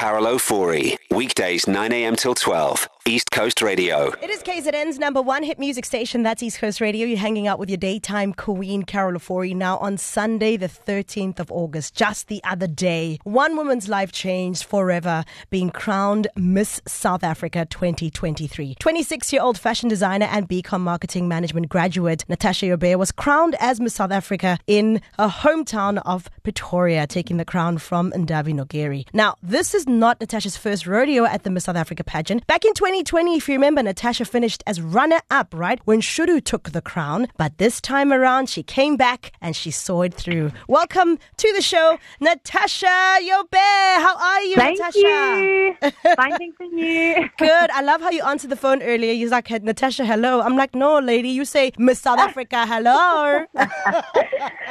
Carol Ofori. Weekdays 9 a.m. till 12. East Coast Radio. It is KZN's number one hit music station. That's East Coast Radio. You're hanging out with your daytime queen, Carol Ofori. Now, on Sunday, the 13th of August, just the other day, one woman's life changed forever, being crowned Miss South Africa 2023. 26 year old fashion designer and BCom marketing management graduate Natasha Joubert was crowned as Miss South Africa in her hometown of Pretoria, taking the crown from Ndavi Nokeri. Now, this is not Natasha's first rodeo at the Miss South Africa pageant. Back in 2020, if you remember, Natasha finished as runner up, right, when Shudu took the crown. But this time around, she came back and she saw it through. Welcome to the show, Natasha Joubert. How are you, Thank Natasha? you. Fine, thanks and you. Good. I love how you answered the phone earlier. You're like, Natasha, hello. I'm like, no, lady. You say Miss South Africa, hello.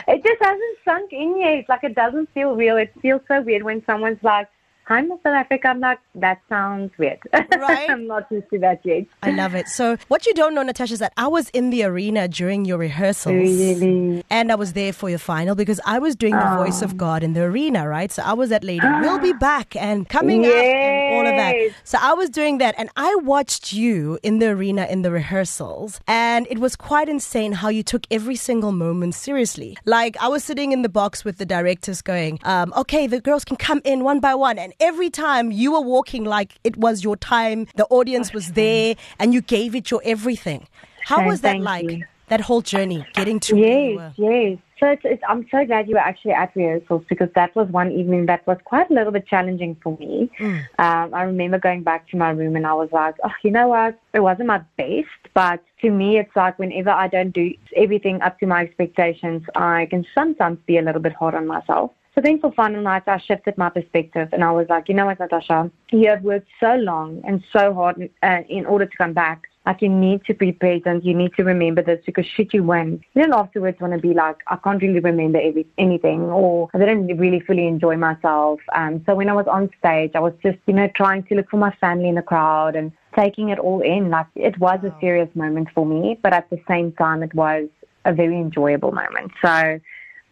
It just hasn't sunk in yet. Like it doesn't feel real. It feels so weird when someone's like, "Hi, Miss South Africa." I'm like, that sounds weird. Right. I'm not used to that yet. I love it. So, what you don't know, Natasha, is that I was in the arena during your rehearsals. Really? And I was there for your final because I was doing the voice of God in the arena, right? So I was that lady, we'll be back and coming up and all of that. So I was doing that and I watched you in the arena in the rehearsals and it was quite insane how you took every single moment seriously. Like I was sitting in the box with the directors going, um, okay, the girls can come in one by one. And every time you were walking like it was your time, the audience was there and you gave it your everything. How was that like? you. That whole journey, getting to Yes, yes. So it's, it's, I'm so glad you were actually at rehearsals because that was one evening that was quite a little bit challenging for me. Mm. Um, I remember going back to my room and I was like, oh, you know what? It wasn't my best, but to me, it's like whenever I don't do everything up to my expectations, I can sometimes be a little bit hard on myself. So then for final night, I shifted my perspective and I was like, you know what, Natasha, you have worked so long and so hard uh, in order to come back. Like you need to be present. You need to remember this because should you win, you don't afterwards want to be like, I can't really remember every, anything or I didn't really fully enjoy myself. Um, so when I was on stage, I was just, you know, trying to look for my family in the crowd and taking it all in. Like it was a serious moment for me, but at the same time, it was a very enjoyable moment. So,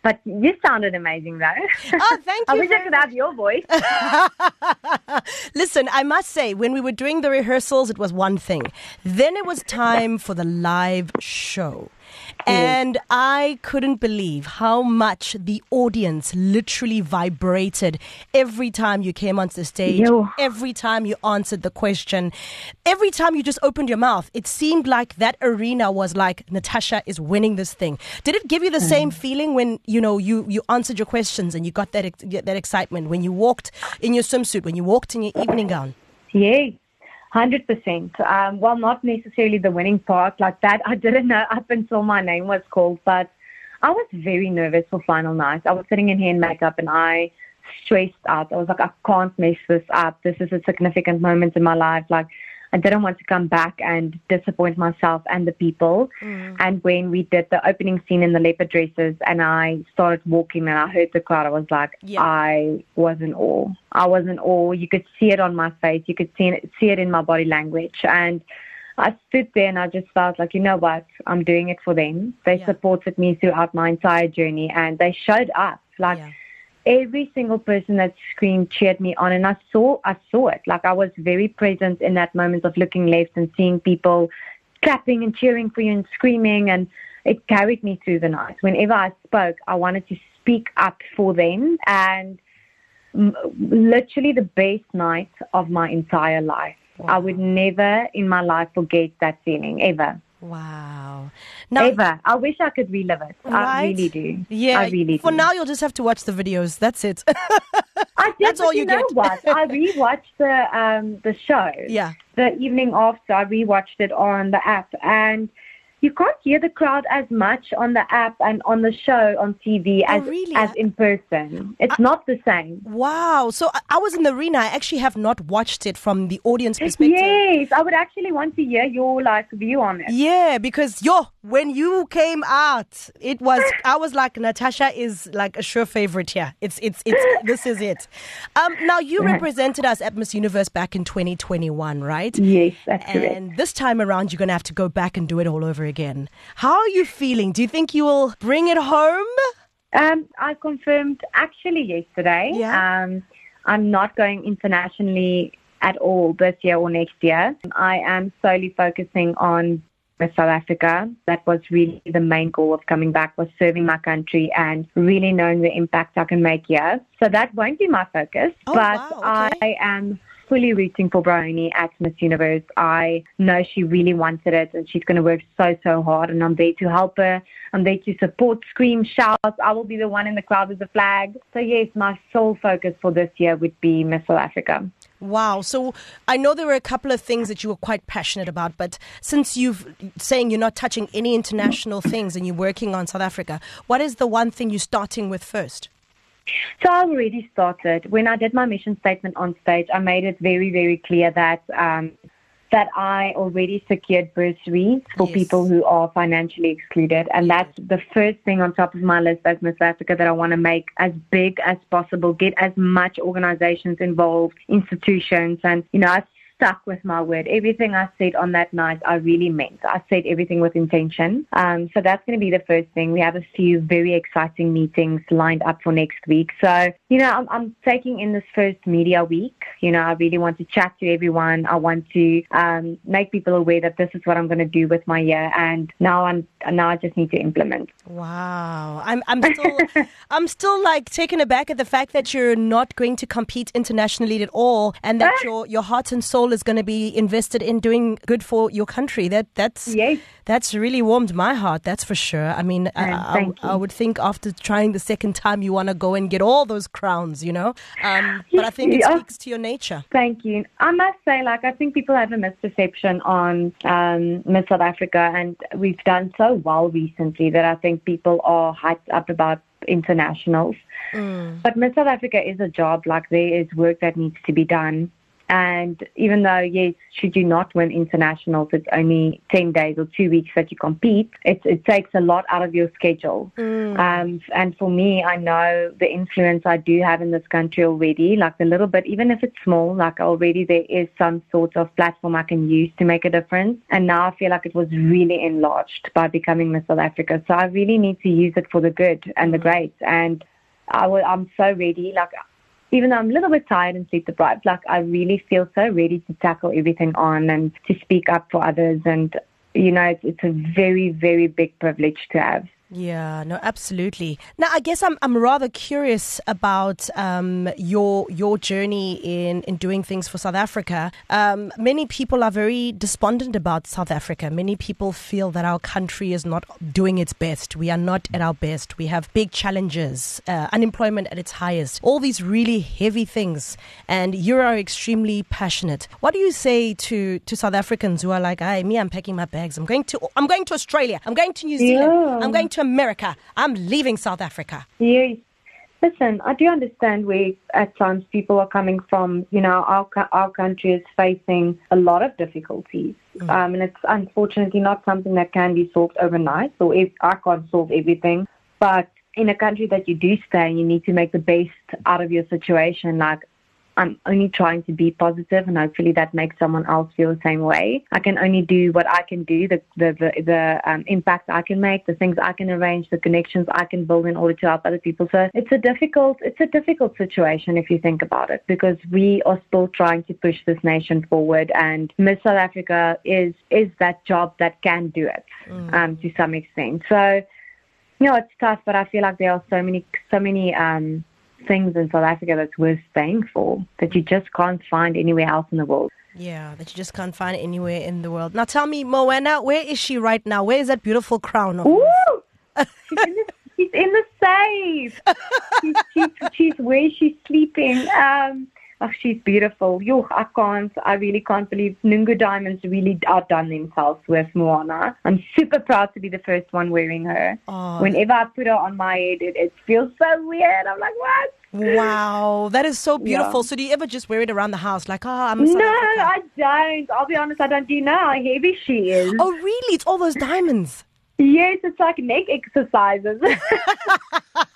but you sounded amazing though. Oh, thank you. I wish I very could have your voice. Listen, I must say, when we were doing the rehearsals, it was one thing. Then it was time for the live show. And I couldn't believe how much the audience literally vibrated every time you came onto the stage, Yo. every time you answered the question, every time you just opened your mouth. It seemed like that arena was like Natasha is winning this thing. Did it give you the mm. same feeling when you know you you answered your questions and you got that that excitement when you walked in your swimsuit, when you walked in your evening gown? Yay. 100%. Um, well, not necessarily the winning part like that. I didn't know up until my name was called, but I was very nervous for final night. I was sitting in hair and makeup and I stressed out. I was like, I can't mess this up. This is a significant moment in my life. Like, I didn't want to come back and disappoint myself and the people. Mm. And when we did the opening scene in the leopard dresses, and I started walking, and I heard the crowd, I was like, Yeah. I was in awe. I was in awe. You could see it on my face. You could see it, see it in my body language. And I stood there and I just felt like, you know what? I'm doing it for them. They Yeah. supported me throughout my entire journey and they showed up. Like Yeah. Every single person that screamed cheered me on and I saw I saw it. Like I was very present in that moment of looking left and seeing people clapping and cheering for you and screaming and it carried me through the night. Whenever I spoke, I wanted to speak up for them and literally the best night of my entire life. I would never in my life forget that feeling ever. Wow. Now, ever. I wish I could relive it. I really do. Yeah. I really For do. now, you'll just have to watch the videos. That's it. I did, That's all you, you know get. what? I rewatched the um the show. yeah. The evening after, I rewatched it on the app, and you can't hear the crowd as much on the app and on the show on TV Oh, as really? as in person. It's not the same. Wow. So I- I was in the arena. I actually have not watched it from the audience perspective. Yes, I would actually want to hear your like view on it. Yeah, because yo, when you came out, it was I was like Natasha is like a sure favorite here. It's it's it's this is it. Um, now you represented us at Miss Universe back in 2021, right? Yes, that's correct. And this time around, you're gonna have to go back and do it all over again. How are you feeling? Do you think you will bring it home? Um, I confirmed actually yesterday. Yeah. Um, I'm not going internationally at all this year or next year. I am solely focusing on South Africa. That was really the main goal of coming back was serving my country and really knowing the impact I can make here. So that won't be my focus, Oh, but wow, okay. I am fully rooting for Bryoni at Miss Universe. I know she really wanted it and she's going to work so, so hard and I'm there to help her. I'm there to support, scream, shout. I will be the one in the crowd with the flag. So yes, my sole focus for this year would be Miss South Africa. Wow. So I know there were a couple of things that you were quite passionate about, but since you've saying you're not touching any international things and you're working on South Africa, what is the one thing you're starting with first? So I already started. When I did my mission statement on stage, I made it very, very clear that um, that I already secured bursaries for Yes. people who are financially excluded, and that's the first thing on top of my list as Miss Africa that I want to make as big as possible. Get as much organizations involved, institutions, and you know I stuck with my word. Everything I said on that night, I really meant. I said everything with intention. Um, so that's going to be the first thing. We have a few very exciting meetings lined up for next week. So, you know, I'm, I'm taking in this first media week. You know, I really want to chat to everyone. I want to um, make people aware that this is what I'm going to do with my year. And now I'm now I just need to implement. Wow. I'm I'm still I'm still like taken aback at the fact that you're not going to compete internationally at all and that your your heart and soul is going to be invested in doing good for your country. That that's Yes. that's really warmed my heart, that's for sure. I mean, I, I, I would think after trying the second time you want to go and get all those crowns, you know? Um, but I think it speaks to your nature. Thank you. I must say, like, I think people have a misperception on um, Miss South Africa, and we've done so well recently that I think people are hyped up about internationals. But Miss South Africa is a job, like, there is work that needs to be done. And even though, yes, should you not win internationals, it's only 10 days or two weeks that you compete, it, it takes a lot out of your schedule. Um, and for me, I know the influence I do have in this country already, like a little bit, even if it's small, like already there is some sort of platform I can use to make a difference. And now I feel like it was really enlarged by becoming Miss South Africa. So I really need to use it for the good and the great. And I will, I'm so ready. Like, even though I'm a little bit tired and sleep deprived, like I really feel so ready to tackle everything on and to speak up for others. And, you know, it's, it's a very, very big privilege to have. Yeah, no, absolutely. Now, I guess I'm I'm rather curious about um, your your journey in, in doing things for South Africa. Um, many people are very despondent about South Africa. Many people feel that our country is not doing its best. We are not at our best. We have big challenges, uh, unemployment at its highest, all these really heavy things. And you are extremely passionate. What do you say to to South Africans who are like, "Hey, me, I'm packing my bags. I'm going to I'm going to Australia. I'm going to New Zealand. Yeah. I'm going to America. I'm leaving South Africa. Yes. Listen, I do understand where at times people are coming from. You know, our our country is facing a lot of difficulties, um, and it's unfortunately not something that can be solved overnight. So if I can't solve everything, but in a country that you do stay, you need to make the best out of your situation. Like I'm only trying to be positive, and hopefully that makes someone else feel the same way. I can only do what I can do, the the the, the um, impact I can make, the things I can arrange, the connections I can build in order to help other people. So it's a difficult it's a difficult situation if you think about it, because we are still trying to push this nation forward, and Miss South Africa is is that job that can do it um, to some extent. So you know, it's tough, but I feel like there are so many, so many um, things in South Africa that's worth staying for that you just can't find anywhere else in the world. Yeah, that you just can't find anywhere in the world. Now tell me, Moana, where is she right now? Where is that beautiful crown of? Ooh! she's, in the, she's in the safe. she's, she's, she's where she's sleeping. Um, oh, she's beautiful. Yo, I can't, I really can't believe Nungu Diamonds really outdone themselves with Moana. I'm super proud to be the first one wearing her. Oh. Whenever I put her on my head, it, it feels so weird. I'm like, what? Wow, that is so beautiful. Yeah. So do you ever just wear it around the house like, oh, I'm a No, I don't. I'll be honest, I don't. Do you know how heavy she is? Oh, really? It's all those diamonds. Yes, it's like neck exercises.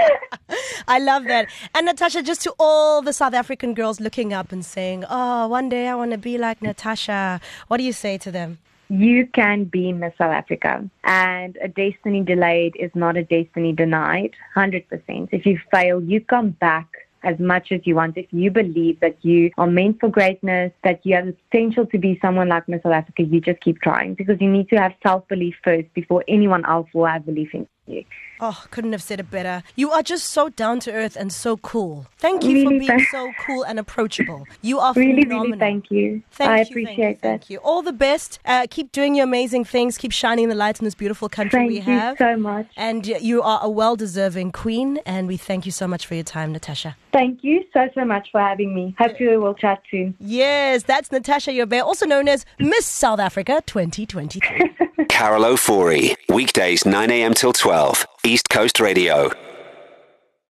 I love that. And Natasha, just to all the South African girls looking up and saying, oh, one day I want to be like Natasha. What do you say to them? you can be Miss South Africa, and a destiny delayed is not a destiny denied. Hundred percent. If you fail, you come back as much as you want. If you believe that you are meant for greatness, that you have the potential to be someone like Miss South Africa, you just keep trying because you need to have self belief first before anyone else will have belief in you. Oh, couldn't have said it better. You are just so down to earth and so cool. Thank you Really for being thank- so cool and approachable. You are Really, phenomenal. really thank you. Thank I you, appreciate thank you, that. Thank you. All the best. Uh, keep doing your amazing things. Keep shining the light in this beautiful country Thank we have. Thank you so much. and you are a well-deserving queen, and we thank you so much for your time, Natasha. Thank you so, so much for having me. Hopefully, we'll chat soon. Yes, that's Natasha Joubert, also known as Miss South Africa 2023. Carol Ofori. Weekdays 9 a.m. till 12. East Coast Radio.